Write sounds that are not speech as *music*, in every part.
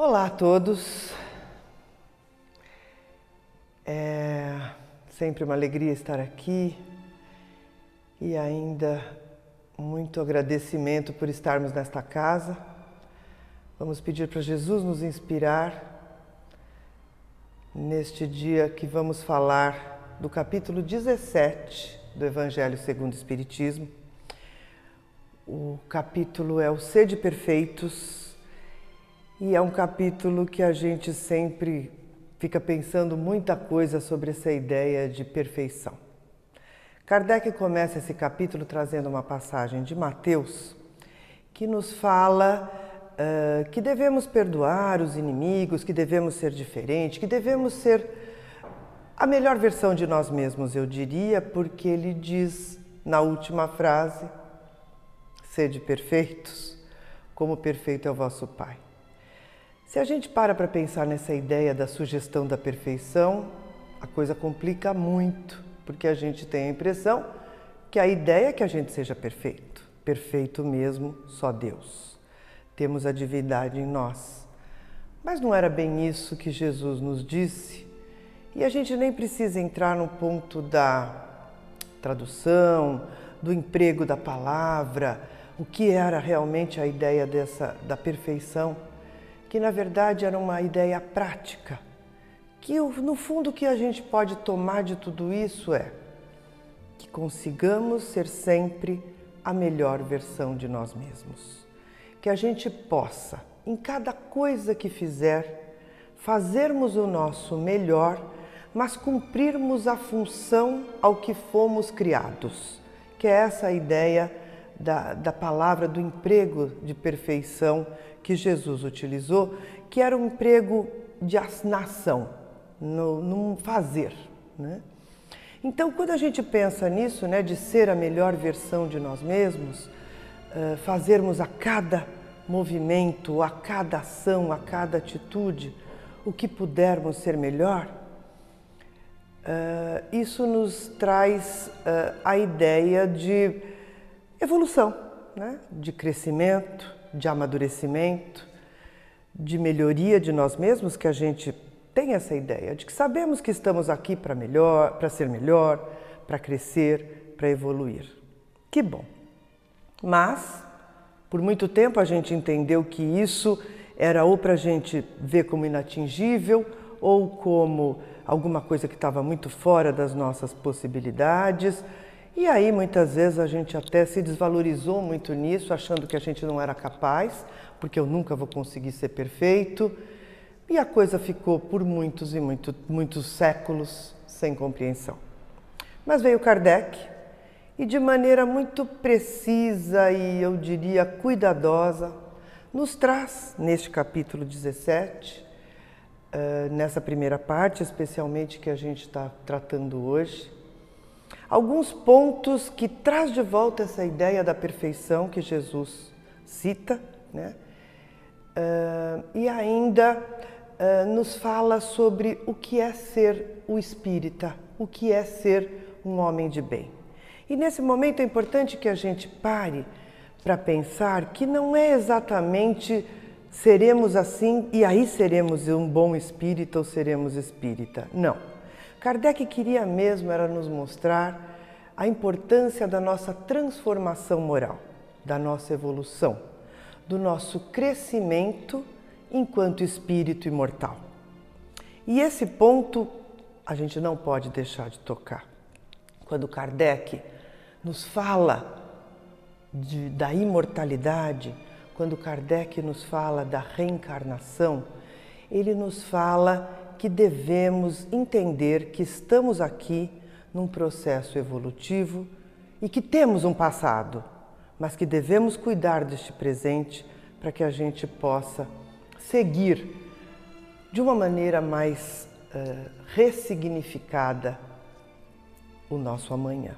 Olá a todos. É sempre uma alegria estar aqui e ainda muito agradecimento por estarmos nesta casa. Vamos pedir para Jesus nos inspirar neste dia que vamos falar do capítulo 17 do Evangelho segundo o Espiritismo. O capítulo é o Sede Perfeitos e é um capítulo que a gente sempre fica pensando muita coisa sobre essa ideia de perfeição. Kardec começa esse capítulo trazendo uma passagem de Mateus que nos fala uh, que devemos perdoar os inimigos, que devemos ser diferentes, que devemos ser a melhor versão de nós mesmos, eu diria, porque ele diz na última frase: sede perfeitos, como perfeito é o vosso Pai. Se a gente para para pensar nessa ideia da sugestão da perfeição, a coisa complica muito, porque a gente tem a impressão que a ideia é que a gente seja perfeito, perfeito mesmo, só Deus. Temos a divindade em nós. Mas não era bem isso que Jesus nos disse, e a gente nem precisa entrar no ponto da tradução, do emprego da palavra, o que era realmente a ideia dessa da perfeição que na verdade era uma ideia prática, que no fundo o que a gente pode tomar de tudo isso é que consigamos ser sempre a melhor versão de nós mesmos. Que a gente possa, em cada coisa que fizer, fazermos o nosso melhor, mas cumprirmos a função ao que fomos criados, que é essa ideia da, da palavra do emprego de perfeição que Jesus utilizou, que era um emprego de ação, no, num fazer. Né? Então, quando a gente pensa nisso, né, de ser a melhor versão de nós mesmos, uh, fazermos a cada movimento, a cada ação, a cada atitude, o que pudermos ser melhor, uh, isso nos traz uh, a ideia de evolução, né? de crescimento, de amadurecimento, de melhoria de nós mesmos, que a gente tem essa ideia de que sabemos que estamos aqui para melhor, para ser melhor, para crescer, para evoluir. Que bom. Mas por muito tempo a gente entendeu que isso era ou para a gente ver como inatingível ou como alguma coisa que estava muito fora das nossas possibilidades e aí muitas vezes a gente até se desvalorizou muito nisso, achando que a gente não era capaz, porque eu nunca vou conseguir ser perfeito. E a coisa ficou por muitos e muito, muitos séculos sem compreensão. Mas veio Kardec e, de maneira muito precisa e eu diria cuidadosa, nos traz neste capítulo 17, uh, nessa primeira parte, especialmente que a gente está tratando hoje, alguns pontos que traz de volta essa ideia da perfeição que Jesus cita, né? Uh, e ainda uh, nos fala sobre o que é ser o espírita, o que é ser um homem de bem. E nesse momento é importante que a gente pare para pensar que não é exatamente seremos assim e aí seremos um bom espírita ou seremos espírita. Não. Kardec queria mesmo era nos mostrar a importância da nossa transformação moral, da nossa evolução, do nosso crescimento enquanto espírito imortal. E esse ponto a gente não pode deixar de tocar. Quando Kardec nos fala de, da imortalidade, quando Kardec nos fala da reencarnação, ele nos fala que devemos entender que estamos aqui num processo evolutivo e que temos um passado, mas que devemos cuidar deste presente para que a gente possa seguir de uma maneira mais uh, ressignificada o nosso amanhã.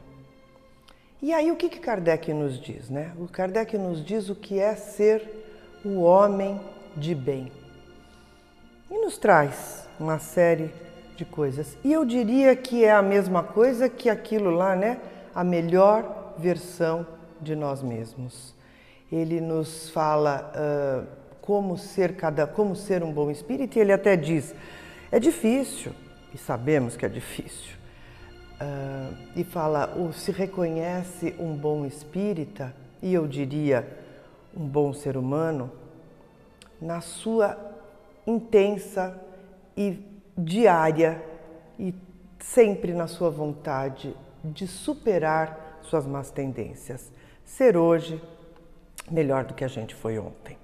E aí o que, que Kardec nos diz? Né? O Kardec nos diz o que é ser o homem de bem. E nos traz uma série de coisas. E eu diria que é a mesma coisa que aquilo lá, né? A melhor versão de nós mesmos. Ele nos fala uh, como ser cada, como ser um bom espírito, e ele até diz: é difícil, e sabemos que é difícil. Uh, e fala, o, se reconhece um bom espírita, e eu diria um bom ser humano, na sua intensa e diária e sempre na sua vontade de superar suas más tendências, ser hoje melhor do que a gente foi ontem.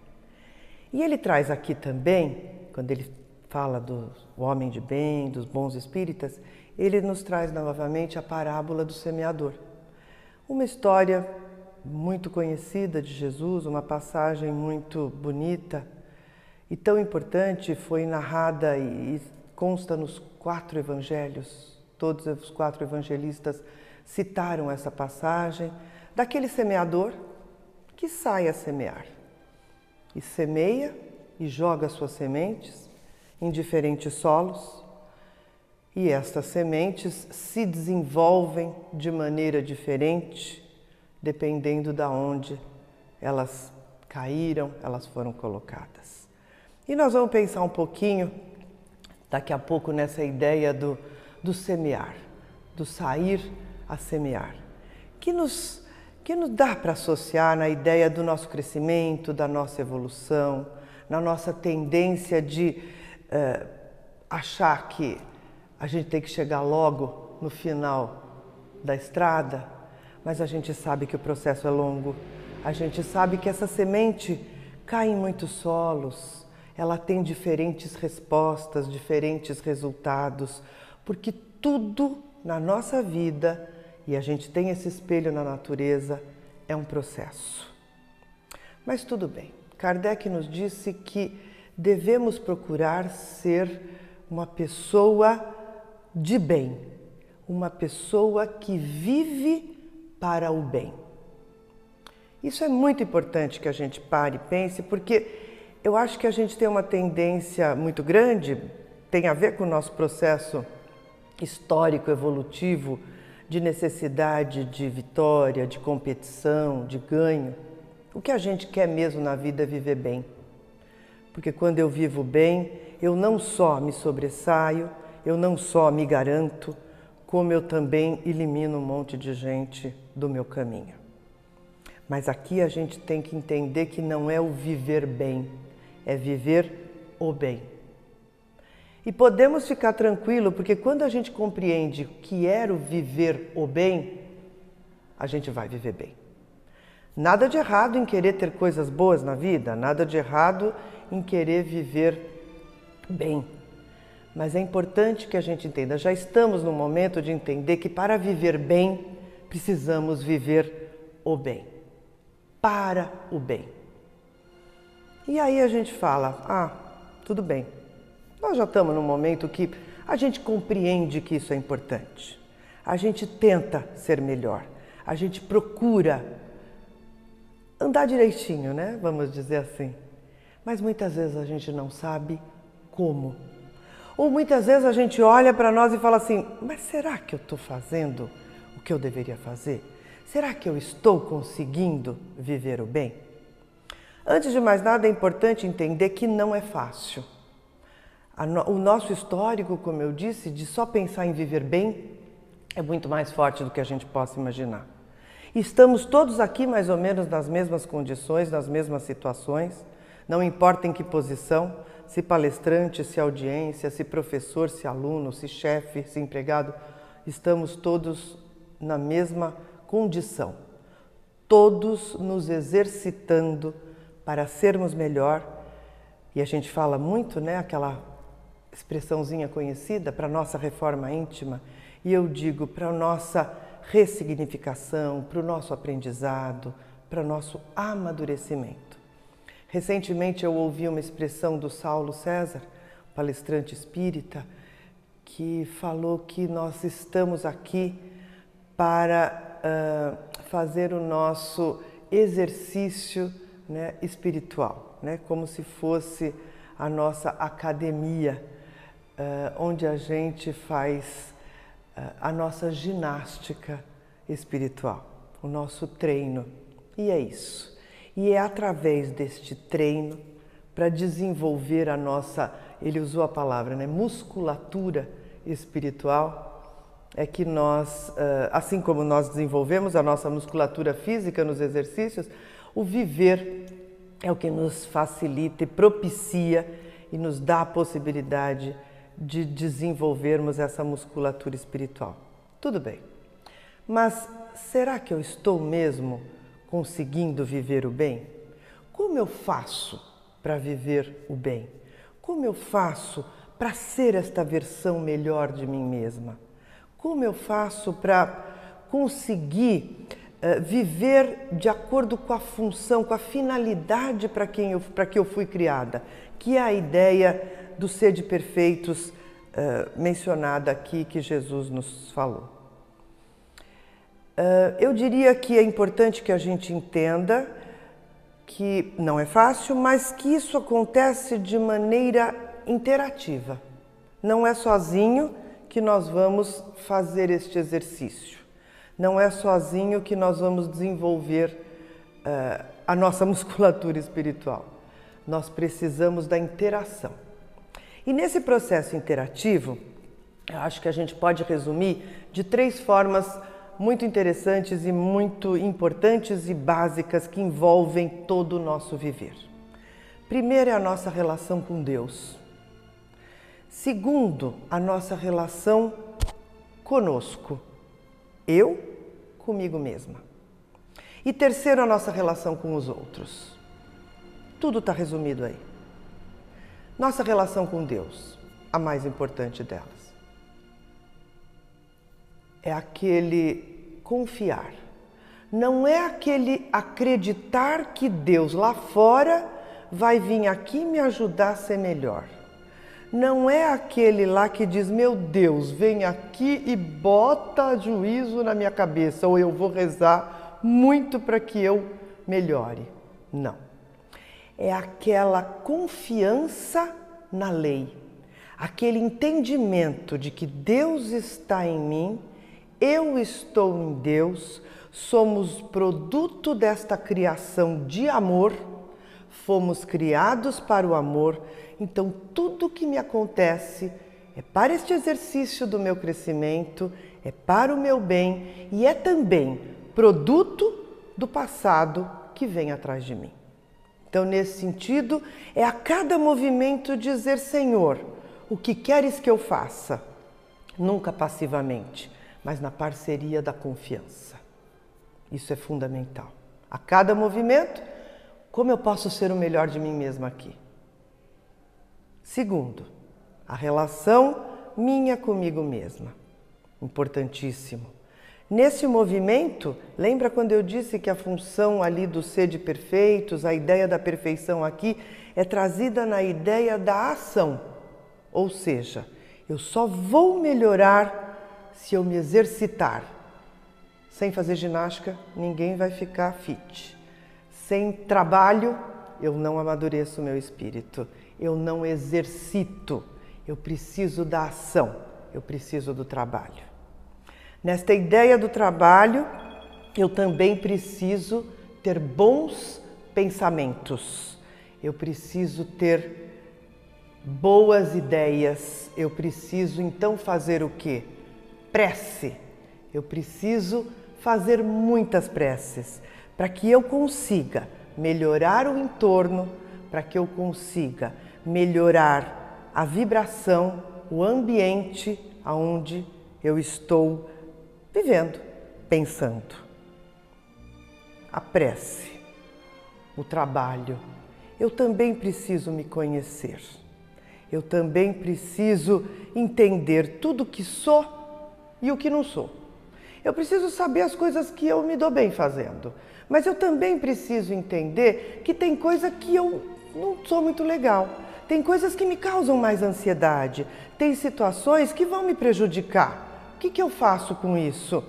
E ele traz aqui também, quando ele fala do homem de bem, dos bons espíritas, ele nos traz novamente a parábola do semeador. Uma história muito conhecida de Jesus, uma passagem muito bonita e tão importante, foi narrada e consta nos quatro evangelhos. Todos os quatro evangelistas citaram essa passagem daquele semeador que sai a semear e semeia e joga suas sementes em diferentes solos, e estas sementes se desenvolvem de maneira diferente dependendo da onde elas caíram, elas foram colocadas. E nós vamos pensar um pouquinho daqui a pouco nessa ideia do, do semear, do sair a semear, que nos que nos dá para associar na ideia do nosso crescimento, da nossa evolução, na nossa tendência de uh, achar que a gente tem que chegar logo no final da estrada, mas a gente sabe que o processo é longo, a gente sabe que essa semente cai em muitos solos, ela tem diferentes respostas, diferentes resultados, porque tudo na nossa vida e a gente tem esse espelho na natureza, é um processo. Mas tudo bem, Kardec nos disse que devemos procurar ser uma pessoa de bem, uma pessoa que vive para o bem. Isso é muito importante que a gente pare e pense, porque eu acho que a gente tem uma tendência muito grande, tem a ver com o nosso processo histórico, evolutivo, de necessidade de vitória, de competição, de ganho. O que a gente quer mesmo na vida é viver bem. Porque quando eu vivo bem, eu não só me sobressaio, eu não só me garanto, como eu também elimino um monte de gente do meu caminho. Mas aqui a gente tem que entender que não é o viver bem, é viver o bem. E podemos ficar tranquilo, porque quando a gente compreende o que era o viver o bem, a gente vai viver bem. Nada de errado em querer ter coisas boas na vida, nada de errado em querer viver bem. Mas é importante que a gente entenda, já estamos no momento de entender que para viver bem, precisamos viver o bem. Para o bem. E aí a gente fala: ah, tudo bem, nós já estamos num momento que a gente compreende que isso é importante. A gente tenta ser melhor. A gente procura andar direitinho, né? Vamos dizer assim. Mas muitas vezes a gente não sabe como. Ou muitas vezes a gente olha para nós e fala assim: mas será que eu estou fazendo o que eu deveria fazer? Será que eu estou conseguindo viver o bem? Antes de mais nada, é importante entender que não é fácil o nosso histórico, como eu disse, de só pensar em viver bem, é muito mais forte do que a gente possa imaginar. Estamos todos aqui mais ou menos nas mesmas condições, nas mesmas situações, não importa em que posição, se palestrante, se audiência, se professor, se aluno, se chefe, se empregado, estamos todos na mesma condição. Todos nos exercitando para sermos melhor. E a gente fala muito, né, aquela expressãozinha conhecida para nossa reforma íntima, e eu digo para nossa ressignificação, para o nosso aprendizado, para o nosso amadurecimento. Recentemente eu ouvi uma expressão do Saulo César, palestrante espírita, que falou que nós estamos aqui para uh, fazer o nosso exercício né, espiritual, né, como se fosse a nossa academia uh, onde a gente faz uh, a nossa ginástica espiritual, o nosso treino. E é isso. E é através deste treino para desenvolver a nossa, ele usou a palavra, né, musculatura espiritual, é que nós, assim como nós desenvolvemos a nossa musculatura física nos exercícios, o viver é o que nos facilita e propicia e nos dá a possibilidade de desenvolvermos essa musculatura espiritual. Tudo bem, mas será que eu estou mesmo conseguindo viver o bem? Como eu faço para viver o bem? Como eu faço para ser esta versão melhor de mim mesma? Como eu faço para conseguir uh, viver de acordo com a função, com a finalidade para quem eu, para que eu fui criada, que é a ideia do ser de perfeitos uh, mencionada aqui que Jesus nos falou. Uh, eu diria que é importante que a gente entenda que não é fácil, mas que isso acontece de maneira interativa. Não é sozinho que nós vamos fazer este exercício. Não é sozinho que nós vamos desenvolver uh, a nossa *laughs* musculatura espiritual. Nós precisamos da interação. E nesse processo interativo, eu acho que a gente pode resumir de três formas muito interessantes e muito importantes e básicas que envolvem todo o nosso viver. Primeiro é a nossa relação com Deus. Segundo, a nossa relação conosco. Eu comigo mesma. E terceiro, a nossa relação com os outros. Tudo está resumido aí. Nossa relação com Deus, a mais importante delas é aquele confiar. Não é aquele acreditar que Deus lá fora vai vir aqui me ajudar a ser melhor. Não é aquele lá que diz: Meu Deus, vem aqui e bota juízo na minha cabeça, ou eu vou rezar muito para que eu melhore. Não. É aquela confiança na lei, aquele entendimento de que Deus está em mim eu estou em Deus, somos produto desta criação de amor, fomos criados para o amor, então tudo que me acontece é para este exercício do meu crescimento, é para o meu bem e é também produto do passado que vem atrás de mim. Então, nesse sentido, é a cada movimento dizer: Senhor, o que queres que eu faça? Nunca passivamente mas na parceria da confiança. Isso é fundamental. A cada movimento, como eu posso ser o melhor de mim mesma aqui? Segundo, a relação minha comigo mesma. Importantíssimo. Nesse movimento, lembra quando eu disse que a função ali do ser de perfeitos, a ideia da perfeição aqui, é trazida na ideia da ação. Ou seja, eu só vou melhorar se eu me exercitar. Sem fazer ginástica, ninguém vai ficar fit. Sem trabalho, eu não amadureço o meu espírito. Eu não exercito. Eu preciso da ação. Eu preciso do trabalho. Nesta ideia do trabalho, eu também preciso ter bons pensamentos. Eu preciso ter boas ideias. Eu preciso então fazer o quê? prece. Eu preciso fazer muitas preces para que eu consiga melhorar o entorno, para que eu consiga melhorar a vibração, o ambiente aonde eu estou vivendo, pensando. A prece, o trabalho. Eu também preciso me conhecer. Eu também preciso entender tudo que sou e o que não sou. Eu preciso saber as coisas que eu me dou bem fazendo, mas eu também preciso entender que tem coisa que eu não sou muito legal. Tem coisas que me causam mais ansiedade, tem situações que vão me prejudicar. O que, que eu faço com isso?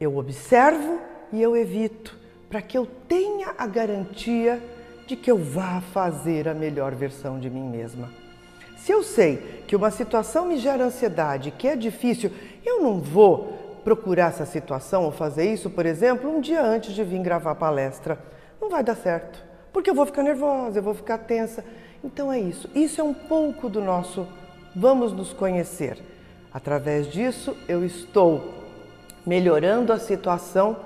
Eu observo e eu evito, para que eu tenha a garantia de que eu vá fazer a melhor versão de mim mesma. Se eu sei que uma situação me gera ansiedade, que é difícil, eu não vou procurar essa situação ou fazer isso, por exemplo, um dia antes de vir gravar a palestra. Não vai dar certo, Porque eu vou ficar nervosa, eu vou ficar tensa. Então é isso. Isso é um pouco do nosso vamos nos conhecer. Através disso, eu estou melhorando a situação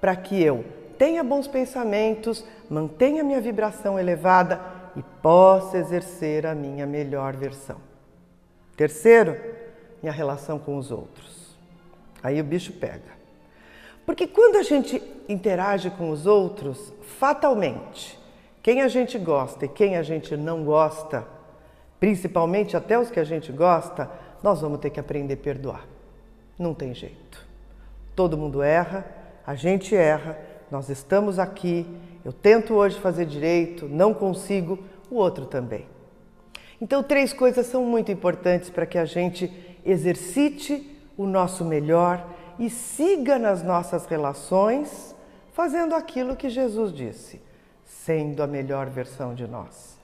para que eu tenha bons pensamentos, mantenha minha vibração elevada e possa exercer a minha melhor versão. Terceiro, minha relação com os outros. Aí o bicho pega. Porque quando a gente interage com os outros, fatalmente, quem a gente gosta e quem a gente não gosta, principalmente até os que a gente gosta, nós vamos ter que aprender a perdoar. Não tem jeito. Todo mundo erra, a gente erra, nós estamos aqui, eu tento hoje fazer direito, não consigo, o outro também. Então, três coisas são muito importantes para que a gente exercite o nosso melhor e siga nas nossas relações fazendo aquilo que Jesus disse, sendo a melhor versão de nós.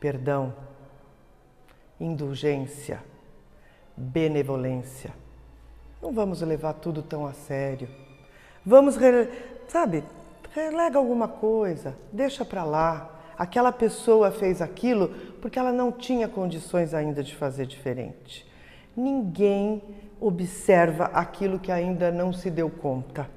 Perdão, indulgência, benevolência. Não vamos levar tudo tão a sério. Vamos, sabe, relega alguma coisa, deixa para lá. Aquela pessoa fez aquilo porque ela não tinha condições ainda de fazer diferente. Ninguém observa aquilo que ainda não se deu conta.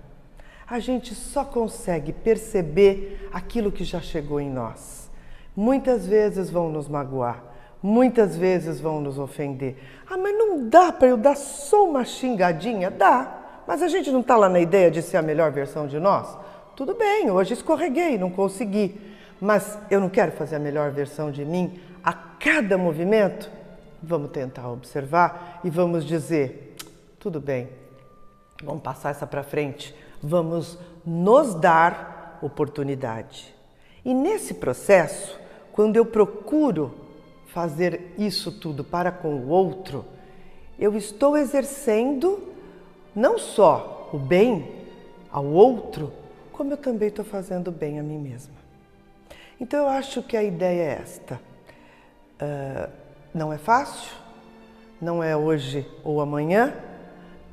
A gente só consegue perceber aquilo que já chegou em nós. Muitas vezes vão nos magoar, muitas vezes vão nos ofender. Ah, mas não dá para eu dar só uma xingadinha? Dá, mas a gente não está lá na ideia de ser a melhor versão de nós? Tudo bem, hoje escorreguei, não consegui, mas eu não quero fazer a melhor versão de mim a cada movimento? Vamos tentar observar e vamos dizer: tudo bem, vamos passar essa para frente, vamos nos dar oportunidade. E nesse processo, quando eu procuro fazer isso tudo para com o outro, eu estou exercendo não só o bem ao outro, como eu também estou fazendo bem a mim mesma. Então eu acho que a ideia é esta. Uh, não é fácil, não é hoje ou amanhã,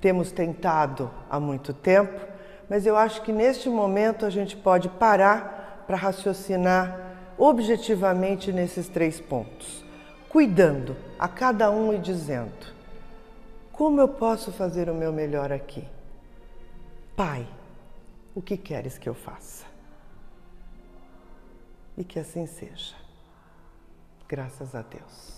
temos tentado há muito tempo, mas eu acho que neste momento a gente pode parar para raciocinar objetivamente nesses três pontos, cuidando a cada um e dizendo: como eu posso fazer o meu melhor aqui? Pai, o que queres que eu faça? E que assim seja. Graças a Deus.